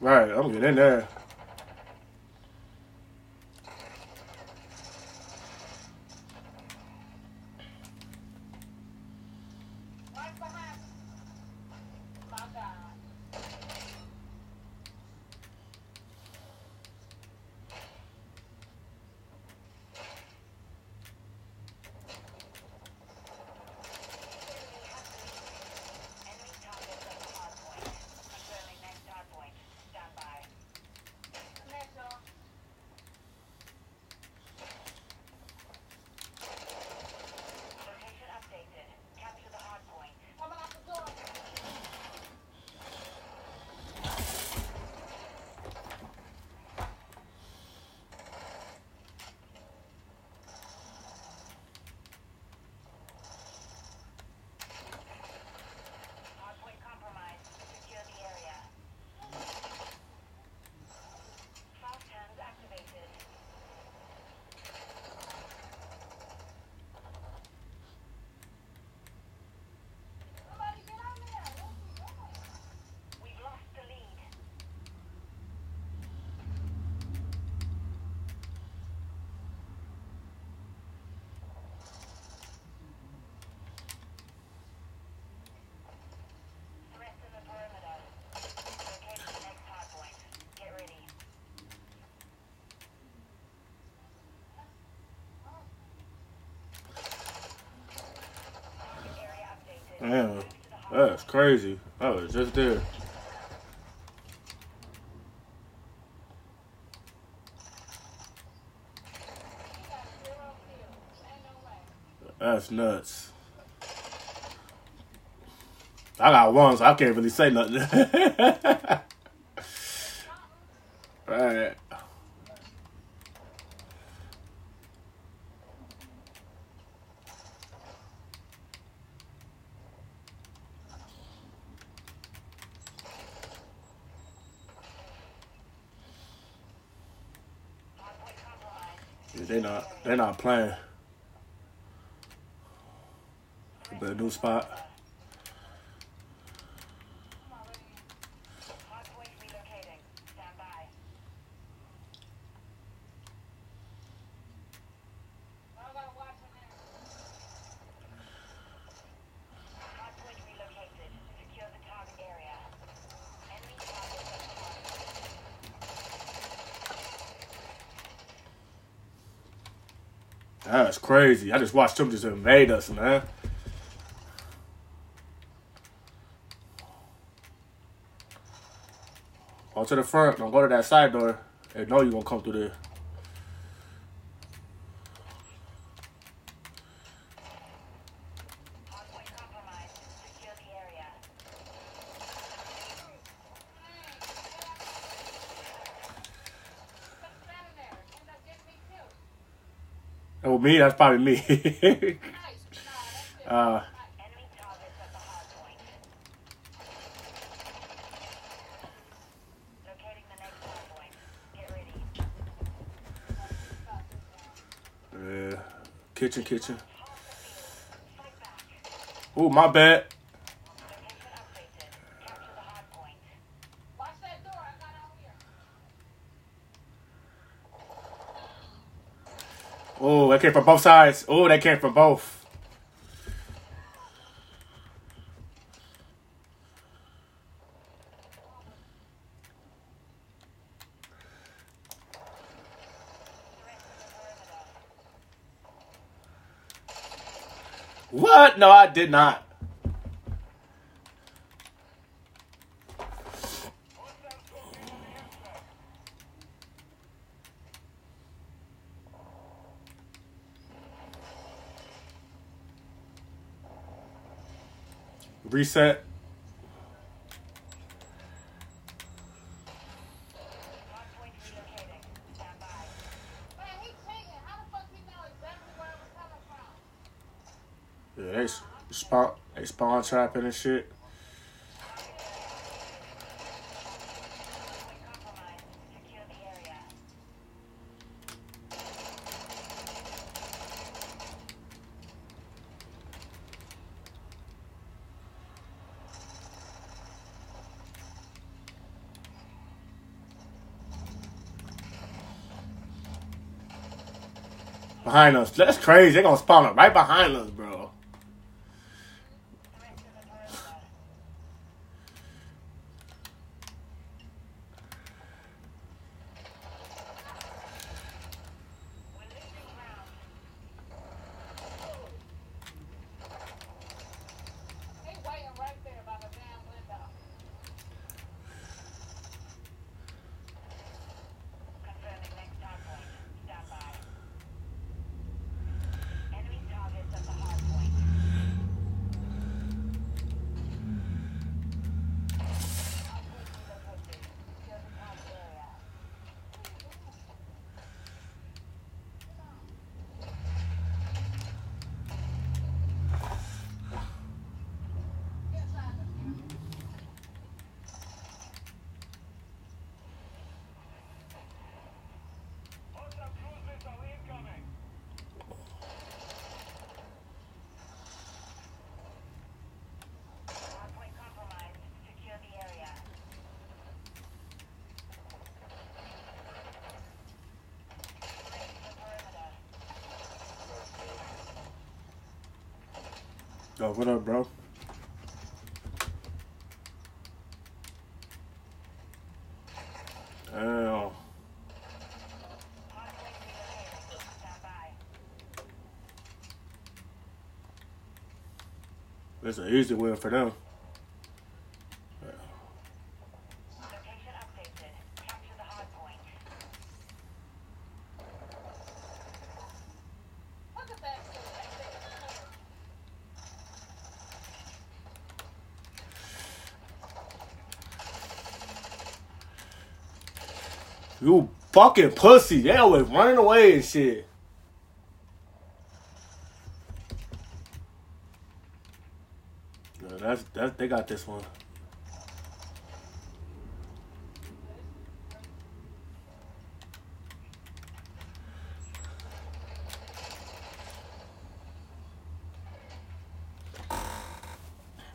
Right, I'm getting in there. Right Damn, that's crazy. I was just there. That's nuts. I got one, so I can't really say nothing. right. They not they not playing. The new spot. That's crazy. I just watched them just invade us, man. Go to the front. Don't go to that side door. They know you're gonna come through there. Oh, me? That's probably me. Uh, yeah. Kitchen, kitchen. Oh, my bad. Oh, that came from both sides. Oh, that came from both. What? No, I did not. Reset. Hard point relocating. Stand by. Man, he cheating. How the fuck he know exactly where it was coming from? Yeah, they spawn, they spawn trapping and shit. Behind us. That's crazy. They're gonna spawn up right behind us, bro. Yo, what up, bro? Damn. It's an easy win for them. You fucking pussy. They always running away and shit. No, that's that. They got this one.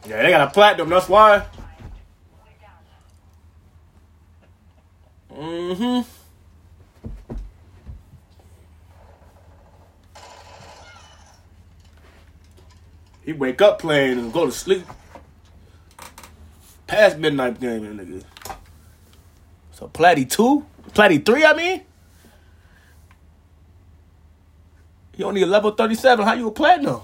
Yeah, they got a platinum. That's why. Mm-hmm. He wake up playing and go to sleep. Past midnight game, nigga. So Platty two, Platty three. I mean, he only a level thirty seven. How you a platinum?